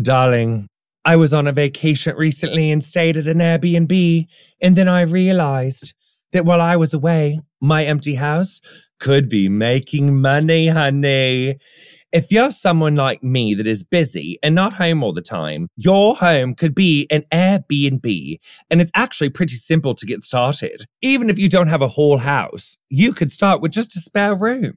Darling, I was on a vacation recently and stayed at an Airbnb, and then I realized that while I was away, my empty house could be making money, honey. If you're someone like me that is busy and not home all the time, your home could be an Airbnb. And it's actually pretty simple to get started. Even if you don't have a whole house, you could start with just a spare room.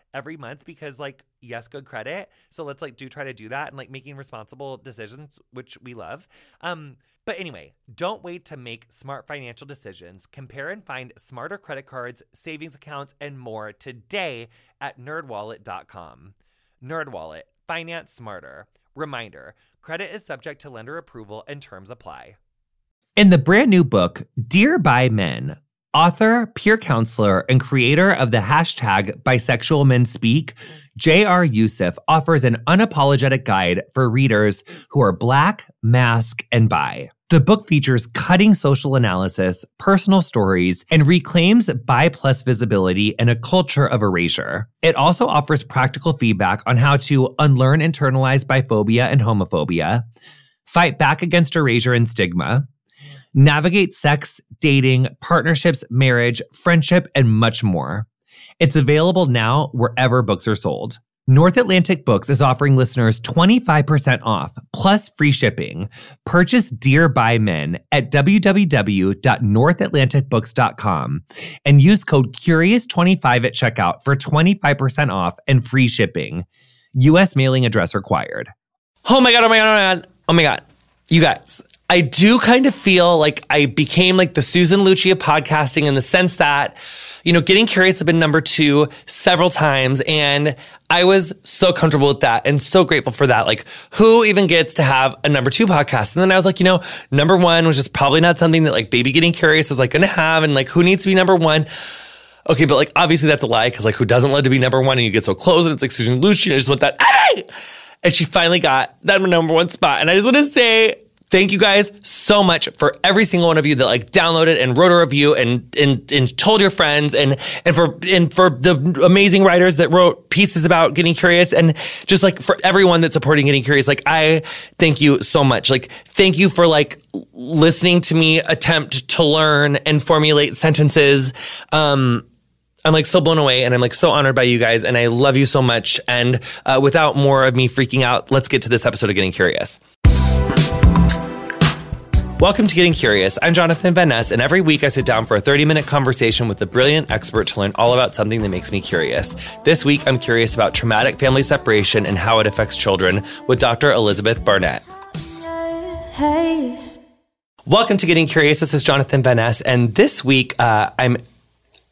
every month because like yes good credit. So let's like do try to do that and like making responsible decisions which we love. Um but anyway don't wait to make smart financial decisions. Compare and find smarter credit cards savings accounts and more today at nerdwallet.com nerdwallet. Finance smarter. Reminder credit is subject to lender approval and terms apply. In the brand new book dear bi men Author, peer counselor, and creator of the hashtag Bisexual Men Speak, J.R. Yussuf offers an unapologetic guide for readers who are Black, Masc, and Bi. The book features cutting social analysis, personal stories, and reclaims bi plus visibility in a culture of erasure. It also offers practical feedback on how to unlearn internalized biphobia and homophobia, fight back against erasure and stigma, navigate sex, dating, partnerships, marriage, friendship, and much more. It's available now wherever books are sold. North Atlantic Books is offering listeners 25% off plus free shipping. Purchase Dear Bi Men at www.northatlanticbooks.com and use code CURIOUS25 at checkout for 25% off and free shipping. US mailing address required. Oh my god, oh my god, oh my god. Oh my god. You guys, I do kind of feel like I became like the Susan Lucci podcasting in the sense that, you know, getting curious have been number two several times. And I was so comfortable with that and so grateful for that. Like, who even gets to have a number two podcast? And then I was like, you know, number one, which is probably not something that like baby getting curious is like going to have. And like, who needs to be number one? Okay, but like, obviously that's a lie because like, who doesn't love to be number one and you get so close and it's like Susan Lucci. I just want that. Hey! And she finally got that number one spot. And I just want to say, Thank you guys so much for every single one of you that like downloaded and wrote a review and and and told your friends and and for and for the amazing writers that wrote pieces about getting curious and just like for everyone that's supporting getting curious like I thank you so much like thank you for like listening to me attempt to learn and formulate sentences um I'm like so blown away and I'm like so honored by you guys and I love you so much. And uh, without more of me freaking out, let's get to this episode of Getting Curious. Welcome to Getting Curious. I'm Jonathan Van Ness, and every week I sit down for a 30 minute conversation with a brilliant expert to learn all about something that makes me curious. This week, I'm curious about traumatic family separation and how it affects children with Dr. Elizabeth Barnert. Hey. Welcome to Getting Curious. This is Jonathan Van Ness, and this week uh, I'm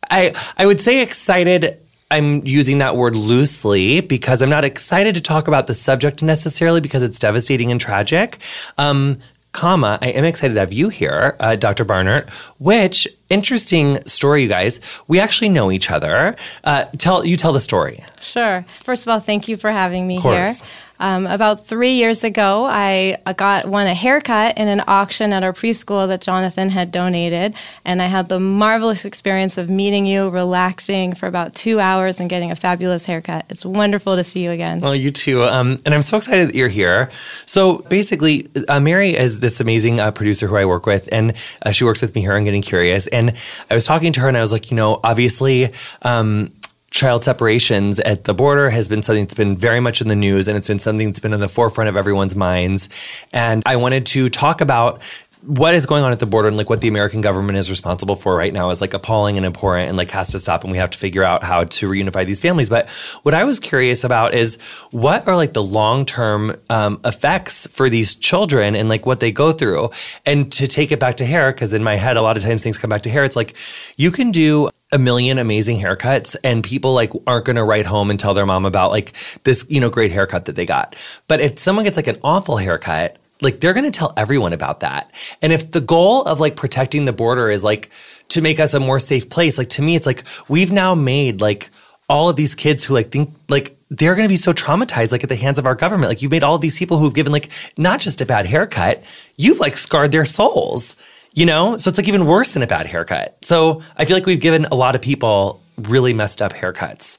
I I would say excited I'm using that word loosely because I'm not excited to talk about the subject necessarily because it's devastating and tragic. Um, comma, I am excited to have you here, uh, Dr. Barnert, Which interesting story, you guys. We actually know each other. Uh, tell you tell the story. Sure. First of all, thank you for having me here. Um, about three years ago, I got one a haircut in an auction at our preschool that Jonathan had donated, and I had the marvelous experience of meeting you, relaxing for about two hours, and getting a fabulous haircut. It's wonderful to see you again. Well, you too. Um, and I'm so excited that you're here. So basically, uh, Mary is this amazing uh, producer who I work with, and uh, she works with me here on Getting Curious. And I was talking to her, and I was like, you know, obviously. Um, child separations at the border has been something that's been very much in the news and it's been something that's been on the forefront of everyone's minds. And I wanted to talk about what is going on at the border and like what the American government is responsible for right now is like appalling and abhorrent and like has to stop and we have to figure out how to reunify these families. But what I was curious about is what are like the long term um, effects for these children and like what they go through. And to take it back to hair, because in my head a lot of times things come back to hair. It's like you can do a million amazing haircuts and people like aren't going to write home and tell their mom about like this you know great haircut that they got. But if someone gets like an awful haircut like they're going to tell everyone about that. And if the goal of like protecting the border is like to make us a more safe place like to me it's like we've now made like all of these kids who like think like they're going to be so traumatized like at the hands of our government. Like you've made all these people who've given like not just a bad haircut you've like scarred their souls you know? So it's like even worse than a bad haircut. So I feel like we've given a lot of people really messed up haircuts,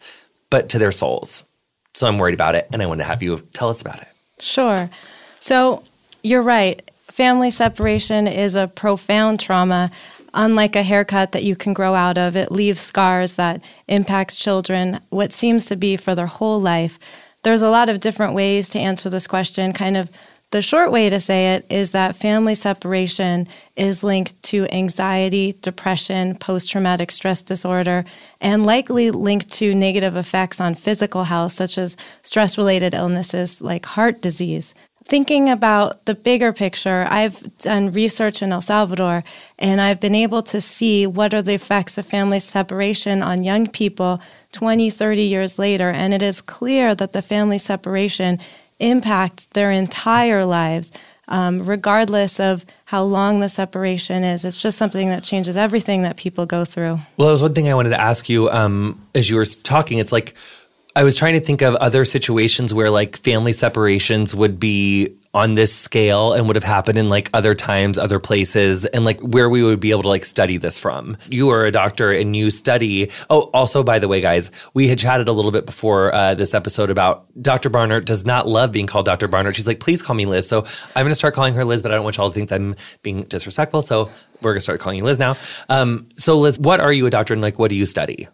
but to their souls. So I'm worried about it. And I want to have you tell us about it. Sure. So you're right. Family separation is a profound trauma. Unlike a haircut that you can grow out of, it leaves scars that impacts children what seems to be for their whole life. There's a lot of different ways to answer this question, kind of the short way to say it is that family separation is linked to anxiety, depression, post traumatic stress disorder, and likely linked to negative effects on physical health, such as stress related illnesses like heart disease. Thinking about the bigger picture, I've done research in El Salvador and I've been able to see what are the effects of family separation on young people 20, 30 years later. And it is clear that the family separation impact their entire lives, um, regardless of how long the separation is. It's just something that changes everything that people go through. Well, that was one thing I wanted to ask you um, as you were talking. It's like, I was trying to think of other situations where like family separations would be on this scale and would have happened in like other times, other places, and like where we would be able to like study this from. You are a doctor and you study. Oh, also, by the way, guys, we had chatted a little bit before uh, this episode about Dr. Barnert does not love being called Dr. Barnert. She's like, please call me Liz. So I'm going to start calling her Liz, but I don't want y'all to think that I'm being disrespectful. So we're going to start calling you Liz now. Um, so, Liz, what are you a doctor and like what do you study?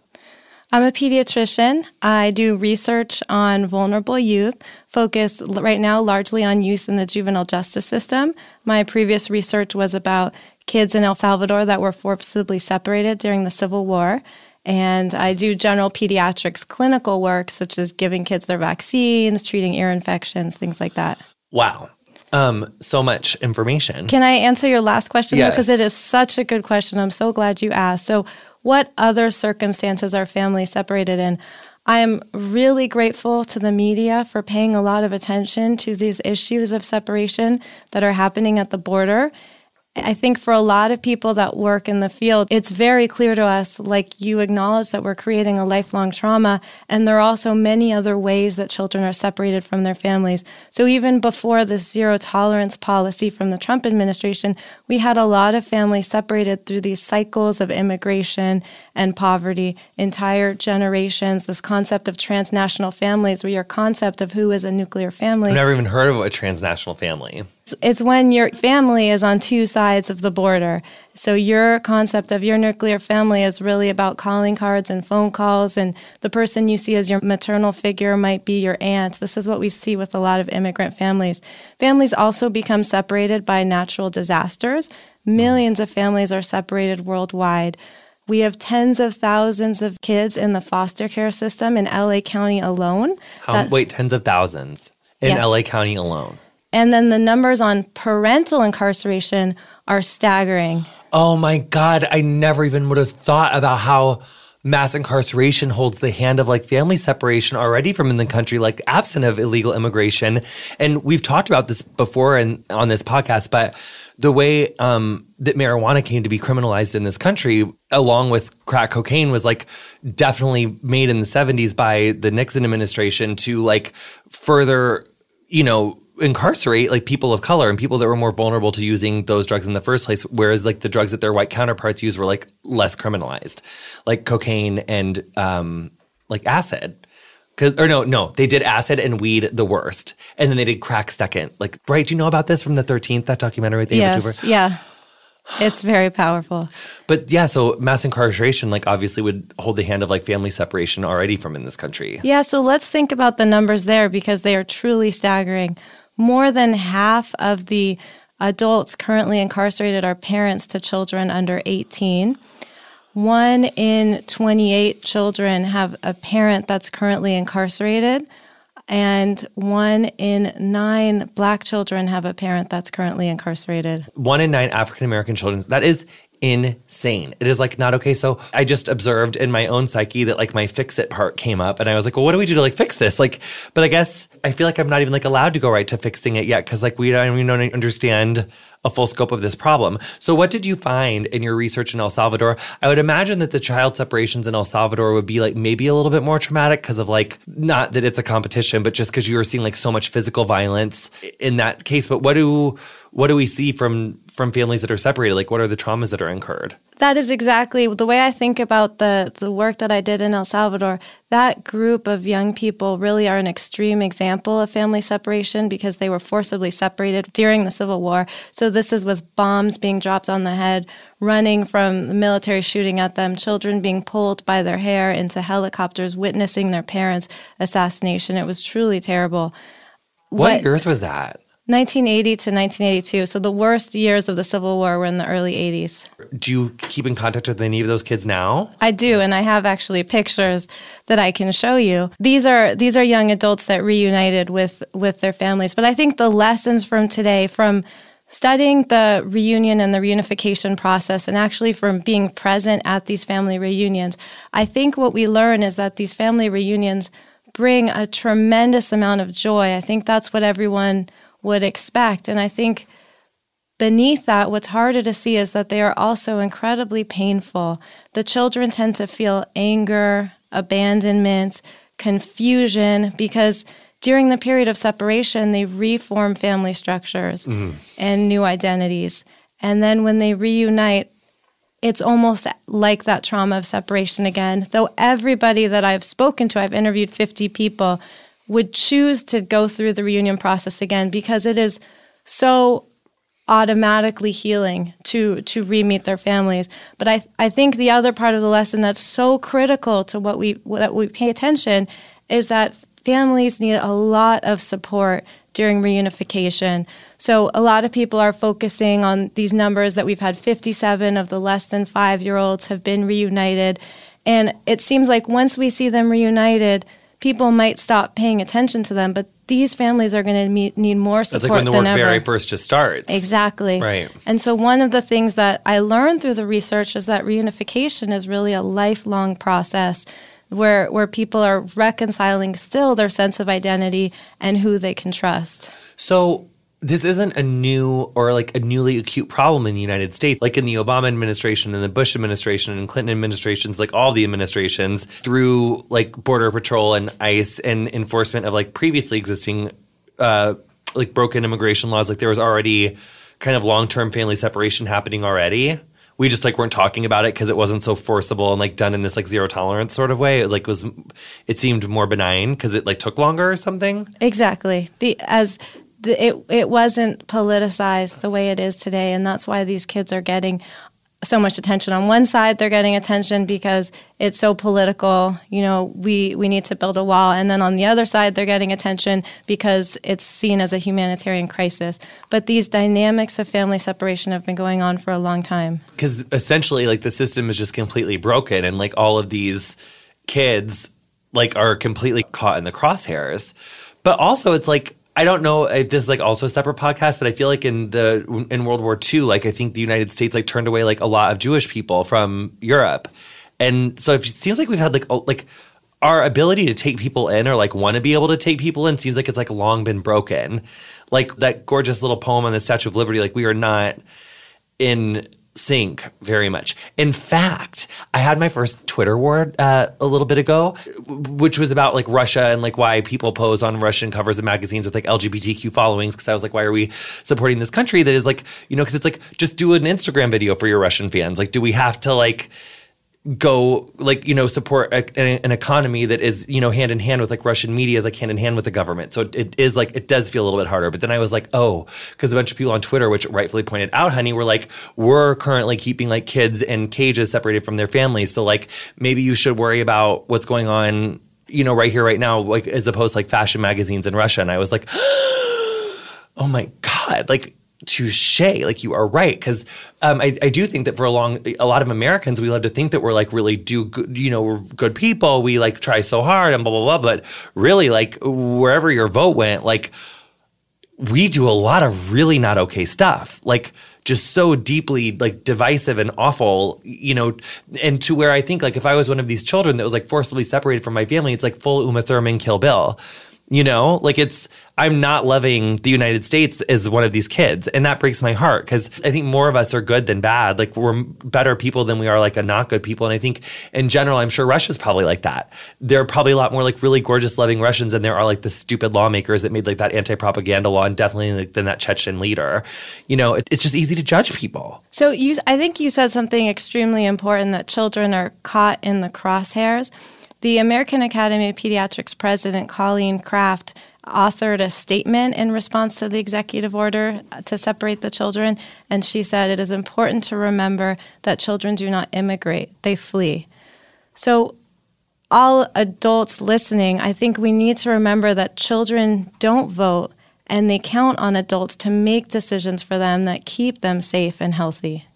I'm a pediatrician. I do research on vulnerable youth, focused right now largely on youth in the juvenile justice system. My previous research was about kids in El Salvador that were forcibly separated during the Civil War. And I do general pediatrics clinical work, such as giving kids their vaccines, treating ear infections, things like that. Wow. Um, so much information. Can I answer your last question? Yes. Because it is such a good question. I'm so glad you asked. So, what other circumstances are families separated in? I am really grateful to the media for paying a lot of attention to these issues of separation that are happening at the border I think for a lot of people that work in the field, it's very clear to us, like you acknowledge that we're creating a lifelong trauma. And there are also many other ways that children are separated from their families. So even before this zero tolerance policy from the Trump administration, we had a lot of families separated through these cycles of immigration and poverty, entire generations, this concept of transnational families, where your concept of who is a nuclear family. I've never even heard of a transnational family. It's when your family is on two sides of the border. So your concept of your nuclear family is really about calling cards and phone calls, and the person you see as your maternal figure might be your aunt. This is what we see with a lot of immigrant families. Families also become separated by natural disasters. Millions of families are separated worldwide. We have tens of thousands of kids in the foster care system in LA County alone. How, that, wait, tens of thousands in yes. LA County alone. And then the numbers on parental incarceration are staggering. Oh my God. I never even would have thought about how mass incarceration holds the hand of like family separation already from in the country, like absent of illegal immigration. And we've talked about this before and on this podcast, but the way um, that marijuana came to be criminalized in this country, along with crack cocaine, was like definitely made in the 70s by the Nixon administration to like further you know, incarcerate like people of color and people that were more vulnerable to using those drugs in the first place whereas like the drugs that their white counterparts use were like less criminalized like cocaine and um like acid Cause, or no, no, they did acid and weed the worst, and then they did crack second. Like, right? Do you know about this from the Thirteenth? That documentary with the yes, YouTuber? yeah, it's very powerful. But yeah, so mass incarceration, like, obviously would hold the hand of like family separation already from in this country. Yeah, so let's think about the numbers there because they are truly staggering. More than half of the adults currently incarcerated are parents to children under 18. One in 28 children have a parent that's currently incarcerated, and one in nine black children have a parent that's currently incarcerated. One in nine African American children. That is insane. It is like not okay. So I just observed in my own psyche that like my fix it part came up and I was like, well, what do we do to like fix this? Like, but I guess I feel like I'm not even like allowed to go right to fixing it yet because like we don't, even understand a full scope of this problem. So, what did you find in your research in El Salvador? I would imagine that the child separations in El Salvador would be like maybe a little bit more traumatic because of like, not that it's a competition, but just because you were seeing like so much physical violence in that case. But what do, what do we see from from families that are separated? Like, what are the traumas that are incurred? That is exactly the way I think about the the work that I did in El Salvador. That group of young people really are an extreme example of family separation because they were forcibly separated during the Civil War. So this is with bombs being dropped on the head, running from the military shooting at them, children being pulled by their hair into helicopters, witnessing their parents' assassination. It was truly terrible. What, what years was that? 1980 to 1982. So the worst years of the Civil War were in the early 80s. Do you keep in contact with any of those kids now? I do, and I have actually pictures that I can show you. These are these are young adults that reunited with with their families. But I think the lessons from today from studying the reunion and the reunification process and actually from being present at these family reunions, I think what we learn is that these family reunions bring a tremendous amount of joy. I think that's what everyone would expect. And I think beneath that, what's harder to see is that they are also incredibly painful. The children tend to feel anger, abandonment, confusion, because during the period of separation, they reform family structures mm-hmm. and new identities. And then when they reunite, it's almost like that trauma of separation again. Though everybody that I've spoken to, I've interviewed 50 people, would choose to go through the reunion process again because it is so automatically healing to to re-meet their families. But i i think the other part of the lesson that's so critical to what we that we pay attention is that families need a lot of support during reunification. So a lot of people are focusing on these numbers that we've had. 57 of the less than 5 year olds have been reunited. And it seems like once we see them reunited people might stop paying attention to them, but these families are going to need more support. That's like when the work ever. very first just starts. Exactly. Right. And so one of the things that I learned through the research is that reunification is really a lifelong process where where people are reconciling still their sense of identity and who they can trust. So this isn't a new or like a newly acute problem in the United States. Like in the Obama administration and the Bush administration and Clinton administrations, like all the administrations, through like Border Patrol and ICE and enforcement of like previously existing uh, like broken immigration laws, like there was already kind of long term family separation happening already. We just like weren't talking about it because it wasn't so forcible and like done in this like zero tolerance sort of way. It like was, it seemed more benign because it like took longer or something. Exactly. The as it it wasn't politicized the way it is today, and that's why these kids are getting so much attention. On one side, they're getting attention because it's so political. You know, we we need to build a wall, and then on the other side, they're getting attention because it's seen as a humanitarian crisis. But these dynamics of family separation have been going on for a long time. Because essentially, like the system is just completely broken, and like all of these kids like are completely caught in the crosshairs. But also, it's like I don't know if this is like also a separate podcast, but I feel like in the in World War II, like I think the United States like turned away like a lot of Jewish people from Europe, and so it seems like we've had like like our ability to take people in or like want to be able to take people in seems like it's like long been broken. Like that gorgeous little poem on the Statue of Liberty, like we are not in sync very much. In fact, I had my first Twitter war uh, a little bit ago, which was about like Russia and like why people pose on Russian covers of magazines with like LGBTQ followings. Because I was like, why are we supporting this country that is like, you know, because it's like just do an Instagram video for your Russian fans. Like, do we have to like go like you know support a, an economy that is you know hand in hand with like Russian media is like hand in hand with the government. So it is like it does feel a little bit harder. But then I was like, oh, because a bunch of people on Twitter, which rightfully pointed out, honey, were like, we're currently keeping like kids in cages separated from their families. So like maybe you should worry about what's going on, you know, right here, right now, like as opposed to like fashion magazines in Russia. And I was like, oh my god, like touche like you are right because um, I, I, do think that for a long a lot of americans we love to think that we're like really do good you know we're good people we like try so hard and blah blah blah but really like wherever your vote went like we do a lot of really not okay stuff like just so deeply like divisive and awful, you know, and to where I think like if I was one of these children that was like forcibly separated from my family, it's like full Uma Thurman Kill Bill. You know, like it's, I'm not loving the United States as one of these kids. And that breaks my heart because I think more of us are good than bad. Like we're better people than we are like a not good people. And I think in general, I'm sure Russia's probably like that. There are probably a lot more like really gorgeous, loving Russians than there are like the stupid lawmakers that made like that anti propaganda law and definitely like than that Chechen leader. You know, it, it's just easy to judge people. So you, I think you said something extremely important that children are caught in the crosshairs. The American Academy of Pediatrics president, Colleen Kraft, authored a statement in response to the executive order to separate the children. And she said it is important to remember that children do not immigrate, they flee. So, all adults listening, I think we need to remember that children don't vote and they count on adults to make decisions for them that keep them safe and healthy.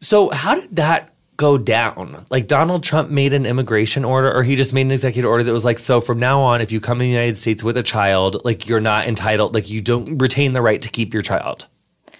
So, how did that go down. Like Donald Trump made an immigration order or he just made an executive order that was like, so from now on, if you come in the United States with a child, like you're not entitled, like you don't retain the right to keep your child.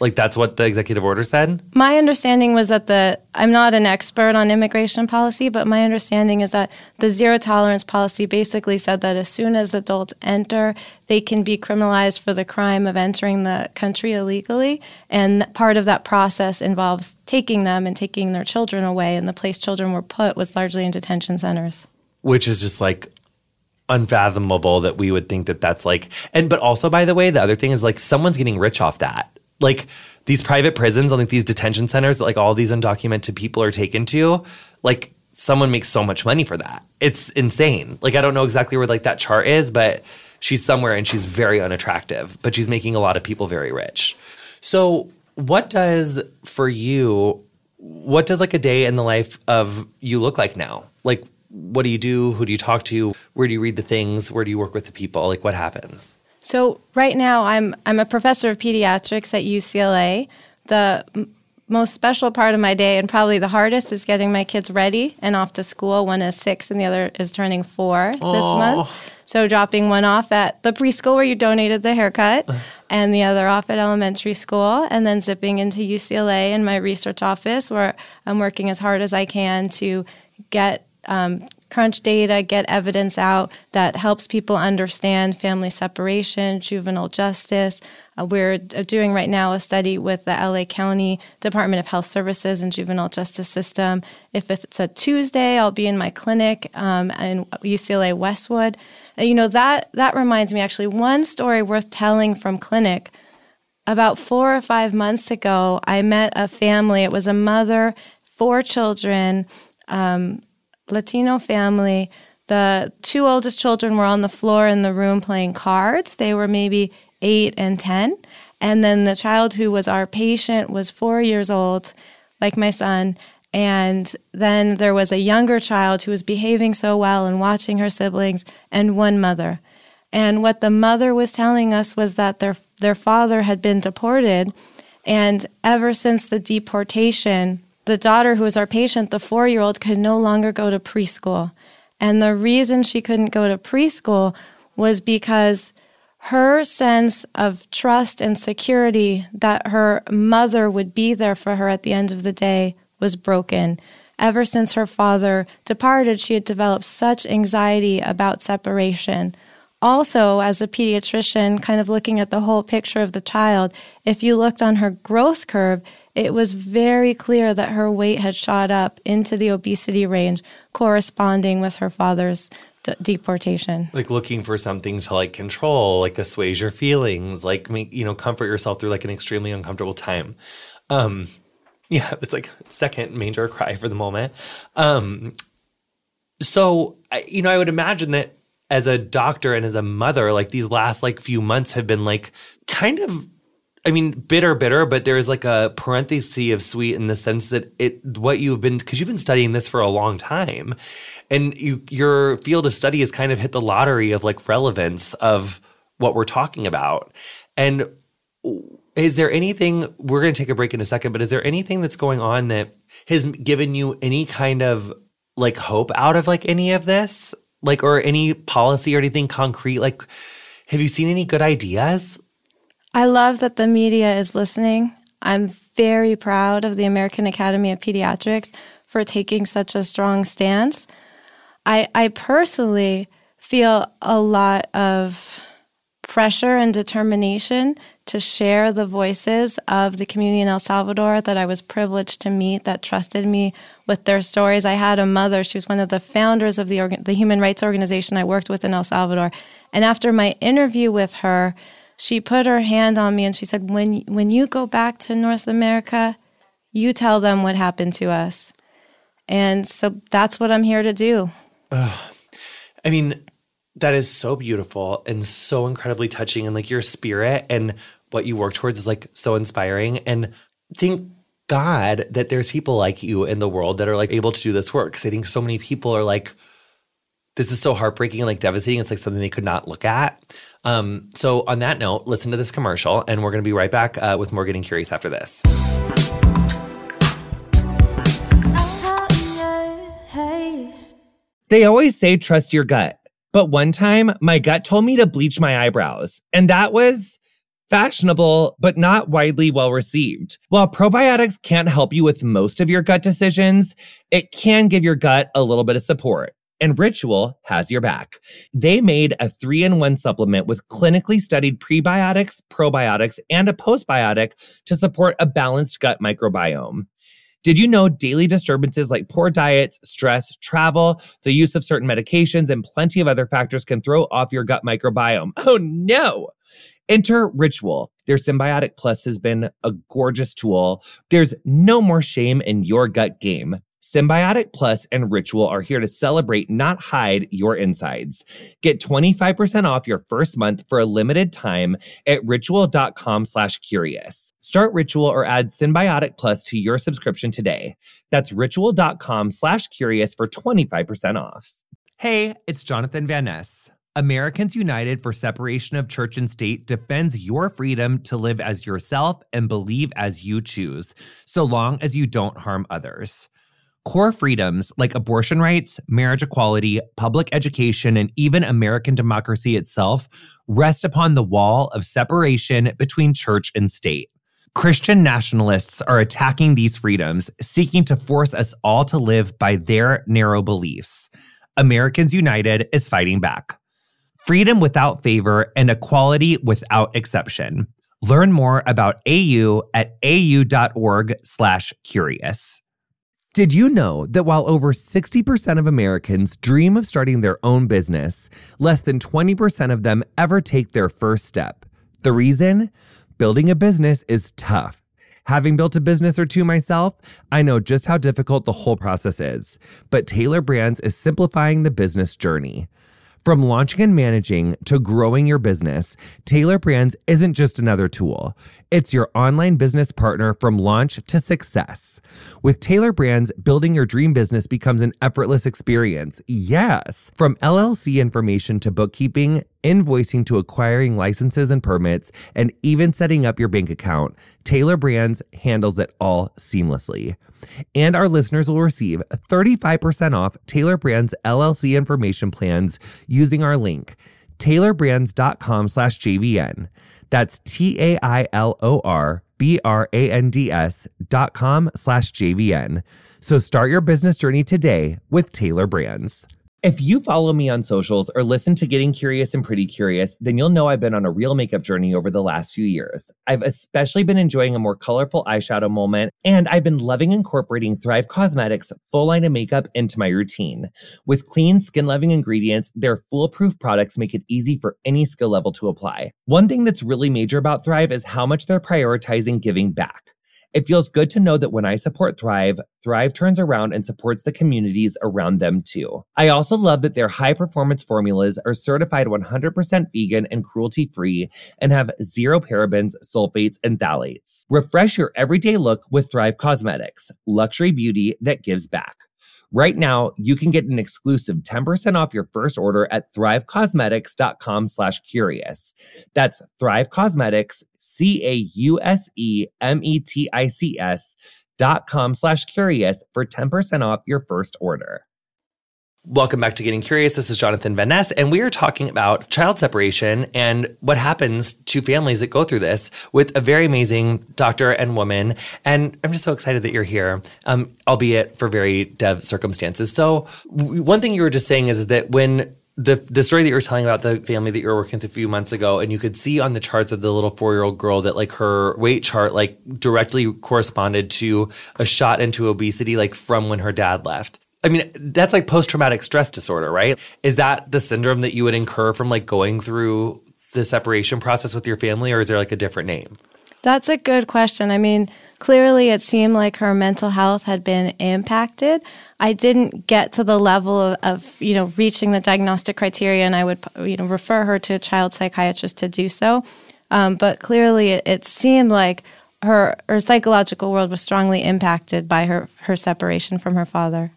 Like that's what the executive order said? My understanding was that the I'm not an expert on immigration policy, but my understanding is that the zero tolerance policy basically said that as soon as adults enter, they can be criminalized for the crime of entering the country illegally, and part of that process involves taking them and taking their children away, and the place children were put was largely in detention centers. Which is just like unfathomable that we would think that that's like and but also by the way the other thing is like someone's getting rich off that like these private prisons and like these detention centers that like all these undocumented people are taken to, like someone makes so much money for that. It's insane. Like I don't know exactly where like that chart is, but she's somewhere and she's very unattractive, but she's making a lot of people very rich. So, what does for you what does like a day in the life of you look like now? Like what do you do? Who do you talk to? Where do you read the things? Where do you work with the people? Like what happens? So right now, I'm I'm a professor of pediatrics at UCLA. The m- most special part of my day, and probably the hardest, is getting my kids ready and off to school. One is six, and the other is turning four Aww. this month. So dropping one off at the preschool where you donated the haircut, uh-huh. and the other off at elementary school, and then zipping into UCLA in my research office where I'm working as hard as I can to get um, crunch data, get evidence out that helps people understand family separation, juvenile justice. Uh, we're doing right now a study with the LA County Department of Health Services and Juvenile Justice System. If it's a Tuesday, I'll be in my clinic um, in UCLA Westwood. And, you know that that reminds me actually one story worth telling from clinic. About four or five months ago, I met a family. It was a mother, four children. Um, Latino family. The two oldest children were on the floor in the room playing cards. They were maybe eight and 10. And then the child who was our patient was four years old, like my son. And then there was a younger child who was behaving so well and watching her siblings, and one mother. And what the mother was telling us was that their, their father had been deported. And ever since the deportation, the daughter who was our patient, the four year old, could no longer go to preschool. And the reason she couldn't go to preschool was because her sense of trust and security that her mother would be there for her at the end of the day was broken. Ever since her father departed, she had developed such anxiety about separation. Also, as a pediatrician, kind of looking at the whole picture of the child, if you looked on her growth curve, it was very clear that her weight had shot up into the obesity range, corresponding with her father's d- deportation. Like looking for something to like control, like assuage your feelings, like make you know comfort yourself through like an extremely uncomfortable time. Um, yeah, it's like second major cry for the moment. Um, so you know, I would imagine that as a doctor and as a mother, like these last like few months have been like kind of I mean, bitter, bitter, but there's like a parenthesis of sweet in the sense that it what you've been because you've been studying this for a long time, and you your field of study has kind of hit the lottery of like relevance of what we're talking about. And is there anything we're going to take a break in a second, but is there anything that's going on that has given you any kind of like hope out of like any of this, like or any policy or anything concrete? Like, have you seen any good ideas? I love that the media is listening. I'm very proud of the American Academy of Pediatrics for taking such a strong stance. I, I personally feel a lot of pressure and determination to share the voices of the community in El Salvador that I was privileged to meet that trusted me with their stories. I had a mother, she was one of the founders of the, organ- the human rights organization I worked with in El Salvador. And after my interview with her, she put her hand on me and she said, "When when you go back to North America, you tell them what happened to us." And so that's what I'm here to do. I mean, that is so beautiful and so incredibly touching and like your spirit and what you work towards is like so inspiring and thank God that there's people like you in the world that are like able to do this work. Cause I think so many people are like, this is so heartbreaking and like devastating. It's like something they could not look at. Um, so, on that note, listen to this commercial, and we're going to be right back uh, with more Getting Curious after this. They always say trust your gut. But one time, my gut told me to bleach my eyebrows, and that was fashionable, but not widely well received. While probiotics can't help you with most of your gut decisions, it can give your gut a little bit of support and Ritual has your back. They made a three in one supplement with clinically studied prebiotics, probiotics, and a postbiotic to support a balanced gut microbiome. Did you know daily disturbances like poor diets, stress, travel, the use of certain medications, and plenty of other factors can throw off your gut microbiome? Oh no! Enter Ritual. Their Synbiotic Plus has been a gorgeous tool. There's no more shame in your gut game. Synbiotic Plus and Ritual are here to celebrate, not hide your insides. Get 25% off your first month for a limited time at ritual.com slash curious. Start Ritual or add Synbiotic Plus to your subscription today. That's ritual.com slash curious for 25% off. Hey, it's Jonathan Van Ness. Americans United for Separation of Church and State defends your freedom to live as yourself and believe as you choose, so long as you don't harm others. Core freedoms like abortion rights, marriage equality, public education, and even American democracy itself rest upon the wall of separation between church and state. Christian nationalists are attacking these freedoms, seeking to force us all to live by their narrow beliefs. Americans United is fighting back. Freedom without favor and equality without exception. Learn more about AU at au.org/curious. Did you know that while over 60% of Americans dream of starting their own business, less than 20% of them ever take their first step? The reason? Building a business is tough. Having built a business or two myself, I know just how difficult the whole process is. But Tailor Brands is simplifying the business journey. From launching and managing to growing your business, Tailor Brands isn't just another tool. It's your online business partner from launch to success. With Tailor Brands, building your dream business becomes an effortless experience. Yes. From LLC information to bookkeeping, invoicing to acquiring licenses and permits, and even setting up your bank account, Tailor Brands handles it all seamlessly. And our listeners will receive 35% off Tailor Brands LLC information plans using our link, tailorbrands.com slash JVN. That's T A I L O R B R A N D S dot com slash JVN. So start your business journey today with Tailor Brands. If you follow me on socials or listen to Getting Curious and Pretty Curious, then you'll know I've been on a real makeup journey over the last few years. I've especially been enjoying a more colorful eyeshadow moment, and I've been loving incorporating Thrive Causemetics' full line of makeup into my routine. With clean, skin loving ingredients, their foolproof products make it easy for any skill level to apply. One thing that's really major about Thrive is how much they're prioritizing giving back. It feels good to know that when I support Thrive, Thrive turns around and supports the communities around them too. I also love that their high performance formulas are certified 100% vegan and cruelty free and have zero parabens, sulfates, and phthalates. Refresh your everyday look with Thrive Causemetics, luxury beauty that gives back. Right now, you can get an exclusive 10% off your first order at thrivecausemetics.com slash curious. That's Thrive Causemetics, C-A-U-S-E-M-E-T-I-C-S dot com slash curious for 10% off your first order. Welcome back to Getting Curious. This is Jonathan Van Ness, and we are talking about child separation and what happens to families that go through this with a very amazing doctor and woman. And I'm just so excited that you're here, um, albeit for very dev circumstances. So, w- one thing you were just saying is that when the the story that you were telling about the family that you were working with a few months ago, and you could see on the charts of the little four year old girl that like her weight chart like directly corresponded to a shot into obesity, like from when her dad left. I mean, that's like post traumatic stress disorder, right? Is that the syndrome that you would incur from like going through the separation process with your family, or is there like a different name? That's a good question. I mean, clearly it seemed like her mental health had been impacted. I didn't get to the level of, of, you know reaching the diagnostic criteria, and I would you know refer her to a child psychiatrist to do so. Um, but clearly, it, it seemed like her her psychological world was strongly impacted by her her separation from her father.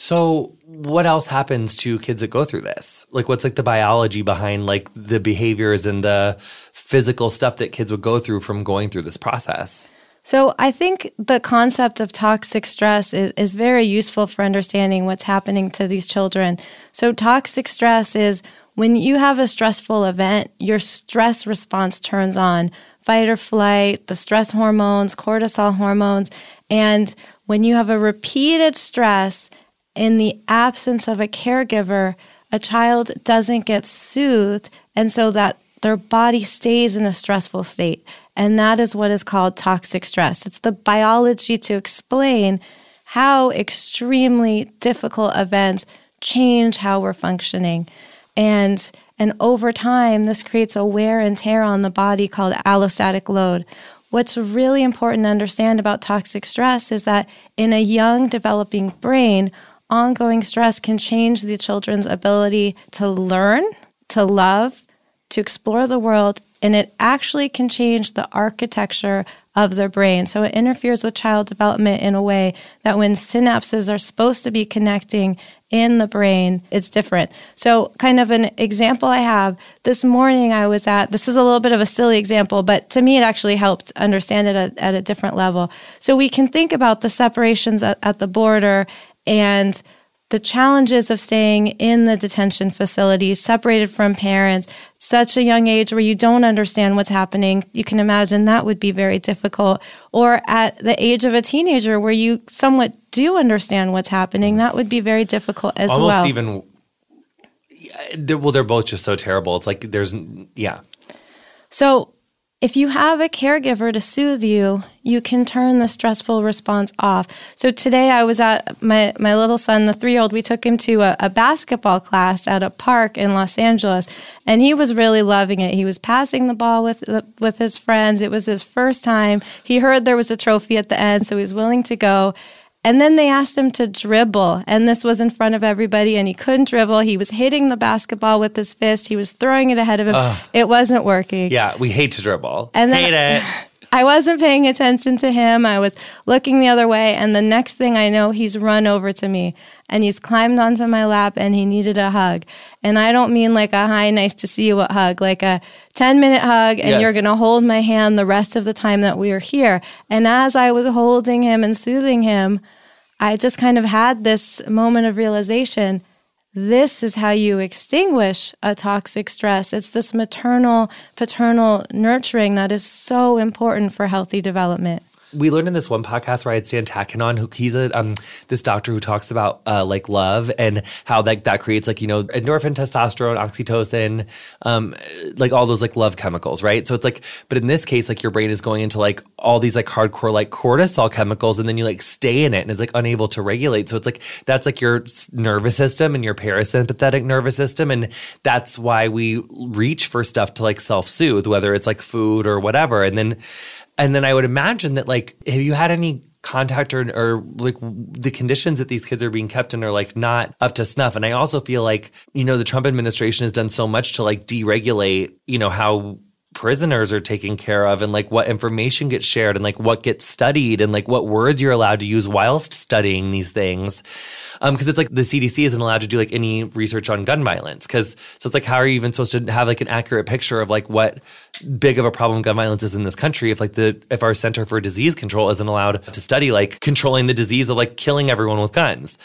So, what else happens to kids that go through this? Like, what's like the biology behind like the behaviors and the physical stuff that kids would go through from going through this process? So, I think the concept of toxic stress is, is very useful for understanding what's happening to these children. So, toxic stress is when you have a stressful event, your stress response turns on fight or flight, the stress hormones, cortisol hormones. And when you have a repeated stress, in the absence of a caregiver, a child doesn't get soothed, and so that their body stays in a stressful state. And that is what is called toxic stress. It's the biology to explain how extremely difficult events change how we're functioning. And and over time, this creates a wear and tear on the body called allostatic load. What's really important to understand about toxic stress is that in a young developing brain, ongoing stress can change the children's ability to learn, to love, to explore the world, and it actually can change the architecture of their brain. So it interferes with child development in a way that when synapses are supposed to be connecting in the brain, it's different. So, kind of an example I have this morning, I was at this is a little bit of a silly example, but to me, it actually helped understand it at, at a different level. So, we can think about the separations at, at the border and the challenges of staying in the detention facilities, separated from parents, such a young age where you don't understand what's happening. You can imagine that would be very difficult. Or at the age of a teenager where you somewhat do understand what's happening, that would be very difficult as Almost well. even. Well, they're both just so terrible. It's like there's, yeah. So if you have a caregiver to soothe you, you can turn the stressful response off. So today I was at my, my little son, the three year old, we took him to a, a, basketball class at a park in Los Angeles, and he was really loving it. He was passing the ball with, uh, with his friends. It was his first time. He heard there was a trophy at the end, so he was willing to go. And then they asked him to dribble, and this was in front of everybody, and he couldn't dribble. He was hitting the basketball with his fist. He was throwing it ahead of him. Ugh. It wasn't working. Yeah, we hate to dribble. And hate it. I wasn't paying attention to him. I was looking the other way, and the next thing I know, he's run over to me and he's climbed onto my lap and he needed a hug. And I don't mean like a hi, nice to see you hug, like a 10 minute hug, and yes. you're going to hold my hand the rest of the time that we are here. And as I was holding him and soothing him, I just kind of had this moment of realization this is how you extinguish a toxic stress. It's this maternal, paternal nurturing that is so important for healthy development. We learned in this one podcast where I had Stan Tatkin on, who he's a um this doctor who talks about uh, like love and how like that creates like you know endorphin, testosterone, oxytocin, um, like all those like love chemicals, right? So it's like, but in this case, like your brain is going into like all these like hardcore like cortisol chemicals, and then you like stay in it, and it's like unable to regulate. So it's like that's like your nervous system and your parasympathetic nervous system, and that's why we reach for stuff to like self soothe, whether it's like food or whatever, and then and then I would imagine that like, have you had any contact or, or like the conditions that these kids are being kept in are like not up to snuff. And I also feel like, you know, the Trump administration has done so much to like deregulate, you know, how prisoners are taken care of and like what information gets shared and like what gets studied and like what words you're allowed to use whilst studying these things because um, it's like the CDC isn't allowed to do like any research on gun violence. Because so it's like, how are you even supposed to have like an accurate picture of like what big of a problem gun violence is in this country if like the if our Center for Disease Control isn't allowed to study like controlling the disease of like killing everyone with guns.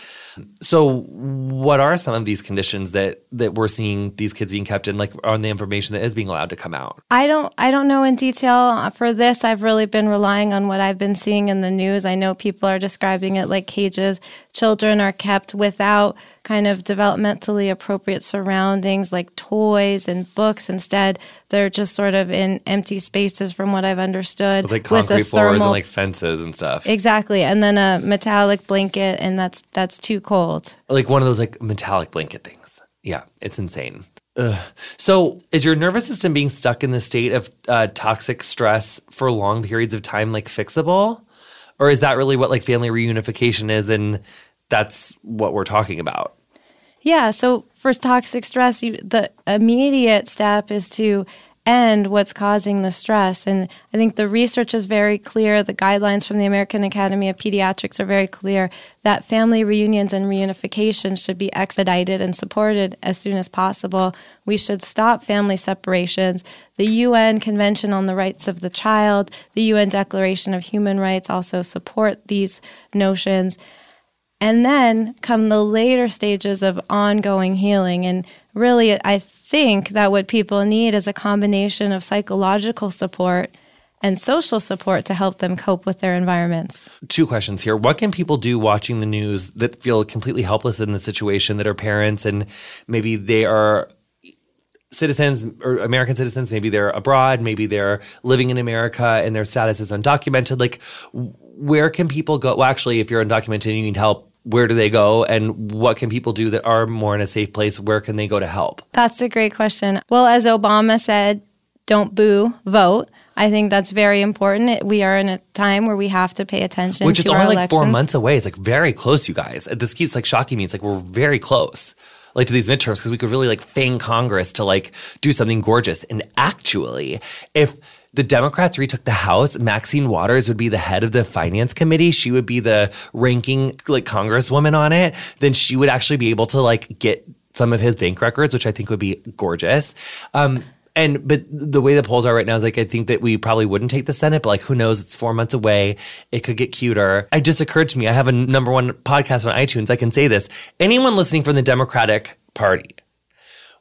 So, what are some of these conditions that that we're seeing these kids being kept in, like on the information that is being allowed to come out? I don't, I don't know in detail for this. I've really been relying on what I've been seeing in the news. I know people are describing it like cages. Children are kept without kind of developmentally appropriate surroundings like toys and books. Instead, they're just sort of in empty spaces, from what I've understood, with like concrete with floors thermal, and like fences and stuff. Exactly, and then a metallic blanket, and that's that's too cold. Like one of those like metallic blanket things. Yeah, it's insane. Ugh. So, is your nervous system being stuck in the state of uh, toxic stress for long periods of time like fixable? Or is that really what like family reunification is and that's what we're talking about. Yeah. So for toxic stress, you, the immediate step is to end what's causing the stress. And I think the research is very clear. The guidelines from the American Academy of Pediatrics are very clear that family reunions and reunification should be expedited and supported as soon as possible. We should stop family separations. The UN Convention on the Rights of the Child, the UN Declaration of Human Rights also support these notions. And then come the later stages of ongoing healing. And really, I think that what people need is a combination of psychological support and social support to help them cope with their environments. Two questions here. What can people do watching the news that feel completely helpless in the situation that are parents and maybe they are citizens or American citizens, maybe they're abroad, maybe they're living in America and their status is undocumented. Like, where can people go? Well, actually, if you're undocumented and you need help, where do they go and what can people do that are more in a safe place? Where can they go to help? That's a great question. Well, as Obama said, don't boo, vote. I think that's very important. We are in a time where we have to pay attention. Which is only like elections. four months away. It's like very close, you guys. This keeps like shocking me. It's like we're very close, like to these midterms, because we could really like feign Congress to like do something gorgeous. And actually, if the Democrats retook the House, Maxine Waters would be the head of the finance committee. She would be the ranking like congresswoman on it. Then she would actually be able to like get some of his bank records, which I think would be gorgeous. Um, and but the way the polls are right now is like I think that we probably wouldn't take the Senate, but like who knows? It's four months away. It could get cuter. It just occurred to me. I have a number one podcast on iTunes. I can say this. Anyone listening from the Democratic Party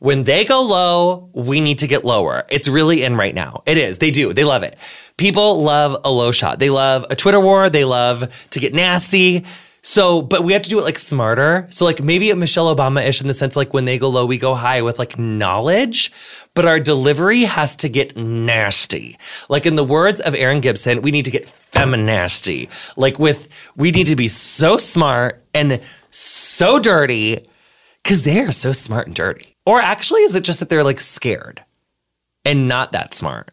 when they go low, we need to get lower. It's really in right now. It is. They do. They love it. People love a low shot. They love a Twitter war. They love to get nasty. So, but we have to do it like smarter. So, like maybe Michelle Obama ish in the sense like when they go low, we go high with like knowledge, but our delivery has to get nasty. Like in the words of Erin Gibson, we need to get feminasty. Like with, we need to be so smart and so dirty because they are so smart and dirty. Or actually, is it just that they're like scared and not that smart?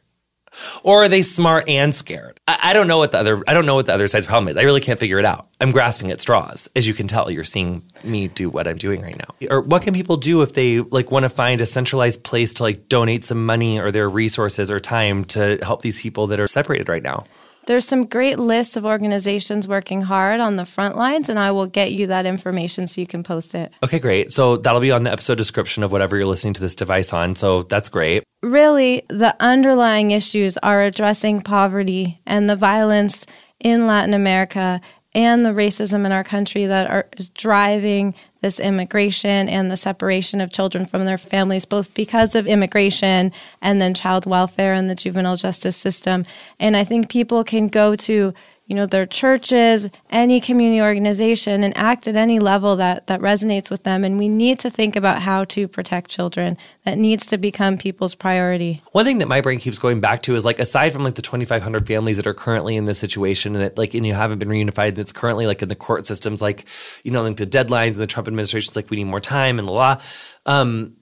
Or are they smart and scared? I, I, don't know what the other I don't know what the other side's problem is. I really can't figure it out. I'm grasping at straws. As you can tell, you're seeing me do what I'm doing right now. Or what can people do if they like want to find a centralized place to like donate some money or their resources or time to help these people that are separated right now? There's some great lists of organizations working hard on the front lines, and I will get you that information so you can post it. Okay, great. So that'll be on the episode description of whatever you're listening to this device on. So that's great. Really, the underlying issues are addressing poverty and the violence in Latin America and the racism in our country that are driving this immigration and the separation of children from their families, both because of immigration and then child welfare and the juvenile justice system. And I think people can go to you know, their churches, any community organization, and act at any level that, that resonates with them. And we need to think about how to protect children. That needs to become people's priority. One thing that my brain keeps going back to is like, aside from like the 2,500 families that are currently in this situation and that like, and you haven't been reunified, that's currently like in the court systems, like, you know, like the deadlines and the Trump administration's like, we need more time and the law. Um,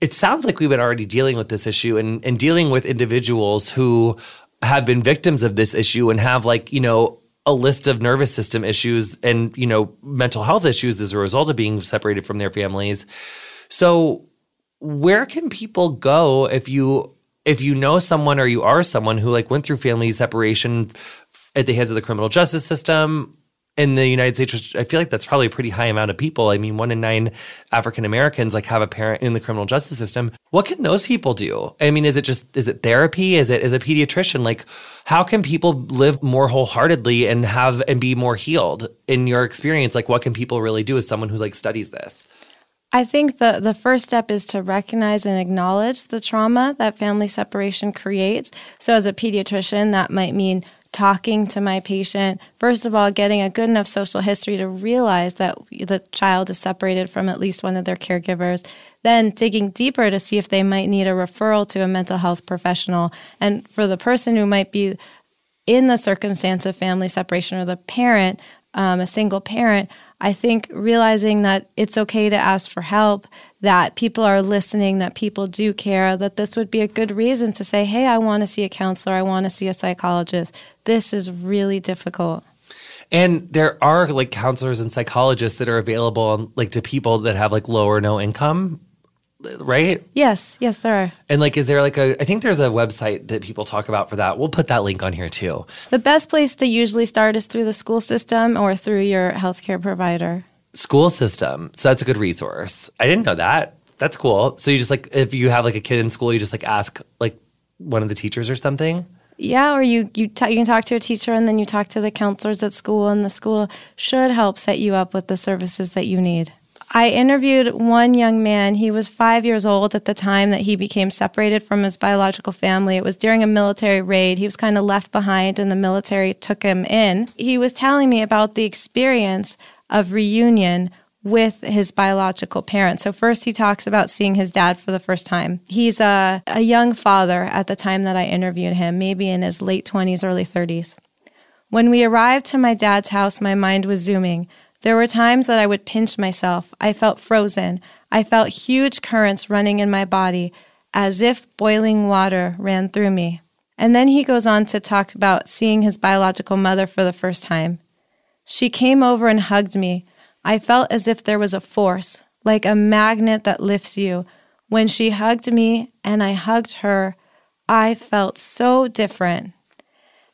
it sounds like we've been already dealing with this issue and, and dealing with individuals who have been victims of this issue and have like, you know, a list of nervous system issues and, you know, mental health issues as a result of being separated from their families. So, where can people go if you if you know someone or you are someone who like went through family separation at the hands of the criminal justice system in the United States, which I feel like that's probably a pretty high amount of people. I mean, one in nine African Americans like have a parent in the criminal justice system. What can those people do? I mean, is it just is it therapy? Is it as a pediatrician? Like, how can people live more wholeheartedly and have and be more healed? In your experience, like, what can people really do as someone who like studies this? I think the, the first step is to recognize and acknowledge the trauma that family separation creates. So, as a pediatrician, that might mean talking to my patient, first of all, getting a good enough social history to realize that the child is separated from at least one of their caregivers, then digging deeper to see if they might need a referral to a mental health professional. And for the person who might be in the circumstance of family separation or the parent, um, a single parent, I think realizing that it's okay to ask for help, that people are listening, that people do care, that this would be a good reason to say, hey, I want to see a counselor, I want to see a psychologist. This is really difficult. And there are like counselors and psychologists that are available like to people that have like low or no income, right? Yes, yes, there are. And like, is there like a, I think there's a website that people talk about for that. We'll put that link on here too. The best place to usually start is through the school system or through your healthcare provider. School system. So that's a good resource. I didn't know that. That's cool. So you just like, if you have like a kid in school, you just like ask like one of the teachers or something? Yeah, or you you, you can talk to a teacher and then you talk to the counselors at school, and the school should help set you up with the services that you need. I interviewed one young man. He was five years old at the time that he became separated from his biological family. It was during a military raid. He was kind of left behind, and the military took him in. He was telling me about the experience of reunion with his biological parents. So, first, he talks about seeing his dad for the first time. He's a, a young father at the time that I interviewed him, maybe in his late 20s, early 30s. When we arrived to my dad's house, my mind was zooming. There were times that I would pinch myself. I felt frozen. I felt huge currents running in my body, as if boiling water ran through me. And then he goes on to talk about seeing his biological mother for the first time. She came over and hugged me. I felt as if there was a force, like a magnet that lifts you. When she hugged me and I hugged her, I felt so different.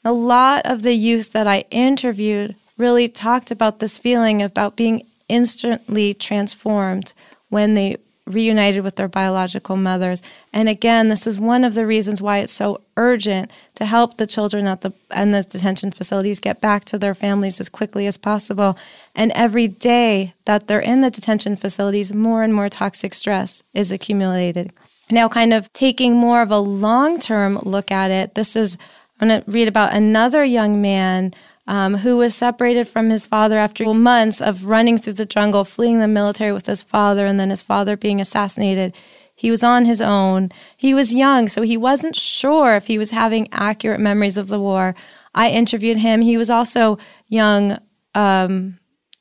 A lot of the youth that I interviewed really talked about this feeling about being instantly transformed when they reunited with their biological mothers. And again, this is one of the reasons why it's so urgent to help the children at the and the detention facilities get back to their families as quickly as possible. And every day that they're in the detention facilities, more and more toxic stress is accumulated. Now, kind of taking more of a long-term look at it, this is I'm going to read about another young man um, who was separated from his father after months of running through the jungle, fleeing the military with his father, and then his father being assassinated. He was on his own. He was young, so he wasn't sure if he was having accurate memories of the war. I interviewed him. He was also young, um,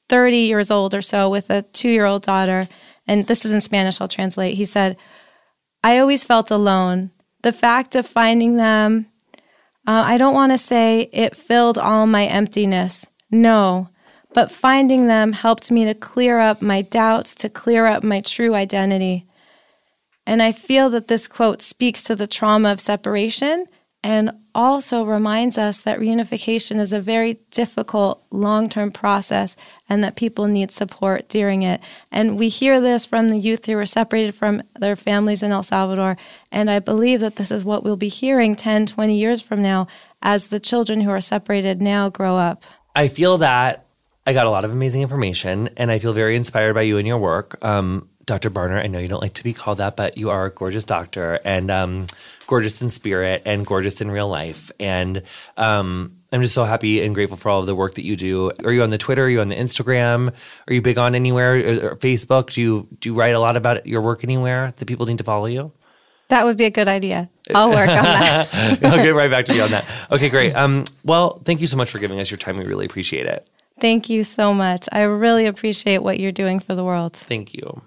30 years old or so, with a two year old daughter. And this is in Spanish, I'll translate. He said, I always felt alone. The fact of finding them uh, I don't want to say it filled all my emptiness. No, but finding them helped me to clear up my doubts, to clear up my true identity. And I feel that this quote speaks to the trauma of separation and also reminds us that reunification is a very difficult long term process and that people need support during it. And we hear this from the youth who were separated from their families in El Salvador. And I believe that this is what we'll be hearing 10, 20 years from now as the children who are separated now grow up. I feel that I got a lot of amazing information and I feel very inspired by you and your work. Um, Dr. Barnert, I know you don't like to be called that, but you are a gorgeous doctor and um, gorgeous in spirit and gorgeous in real life. And um, I'm just so happy and grateful for all of the work that you do. Are you on the Twitter? Are you on the Instagram? Are you big on anywhere? Or, or Facebook? Do you do you write a lot about your work anywhere that people need to follow you? That would be a good idea. I'll work on that. I'll get right back to you on that. Okay, great. Um, well, thank you so much for giving us your time. We really appreciate it. Thank you so much. I really appreciate what you're doing for the world. Thank you.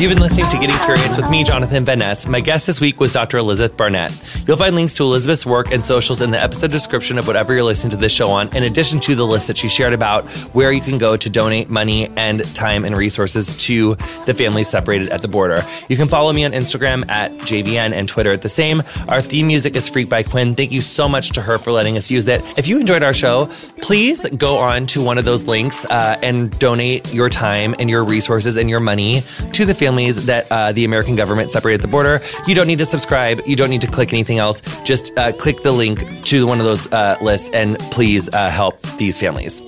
You've been listening to Getting Curious with me, Jonathan Van Ness. My guest this week was Dr. Elizabeth Barnert. You'll find links to Elizabeth's work and socials in the episode description of whatever you're listening to this show on, in addition to the list that she shared about where you can go to donate money and time and resources to the families separated at the border. You can follow me on Instagram at JVN and Twitter at the same. Our theme music is Freak by Quiñ. Thank you so much to her for letting us use it. If you enjoyed our show, please go on to one of those links uh, and donate your time and your resources and your money to the families that uh, the American government separated at the border. You don't need to subscribe. You don't need to click anything else. Just uh, click the link to one of those uh, lists and please uh, help these families.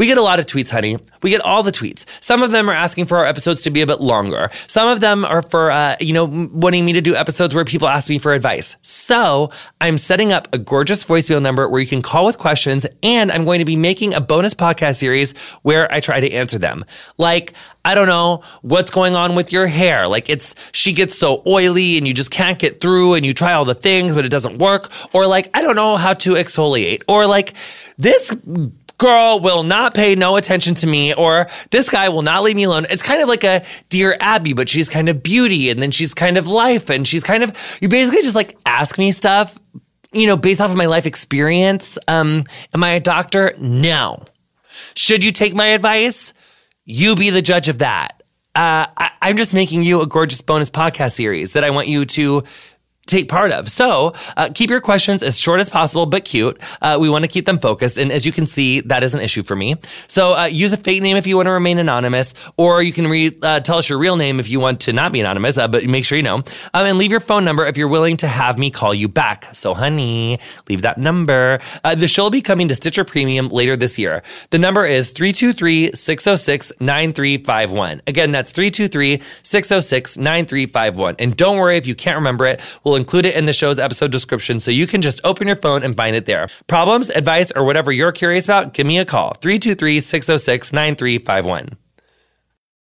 We get a lot of tweets, honey. We get all the tweets. Some of them are asking for our episodes to be a bit longer. Some of them are for, uh, you know, wanting me to do episodes where people ask me for advice. So I'm setting up a gorgeous voicemail number where you can call with questions, and I'm going to be making a bonus podcast series where I try to answer them. Like, I don't know what's going on with your hair. Like it's, she gets so oily and you just can't get through and you try all the things, but it doesn't work. Or like, I don't know how to exfoliate. Or like, this girl will not pay no attention to me or this guy will not leave me alone. It's kind of like a dear Abby, but she's kind of beauty and then she's kind of life and she's kind of, you basically just like ask me stuff, you know, based off of my life experience. Um, am I a doctor? No. Should you take my advice? You be the judge of that. Uh, I, I'm just making you a gorgeous bonus podcast series that I want you to take part of. So uh, keep your questions as short as possible, but cute. Uh, we want to keep them focused. And as you can see, that is an issue for me. So uh, use a fake name if you want to remain anonymous, or you can re- uh, tell us your real name if you want to not be anonymous, uh, but make sure you know. Um, and leave your phone number if you're willing to have me call you back. So, honey, leave that number. Uh, the show will be coming to Stitcher Premium later this year. The number is 323 606 9351. Again, that's 323 606 9351. And don't worry if you can't remember it. We'll include it in the show's episode description so you can just open your phone and find it there. Problems, advice, or whatever you're curious about, give me a call 323 606 9351.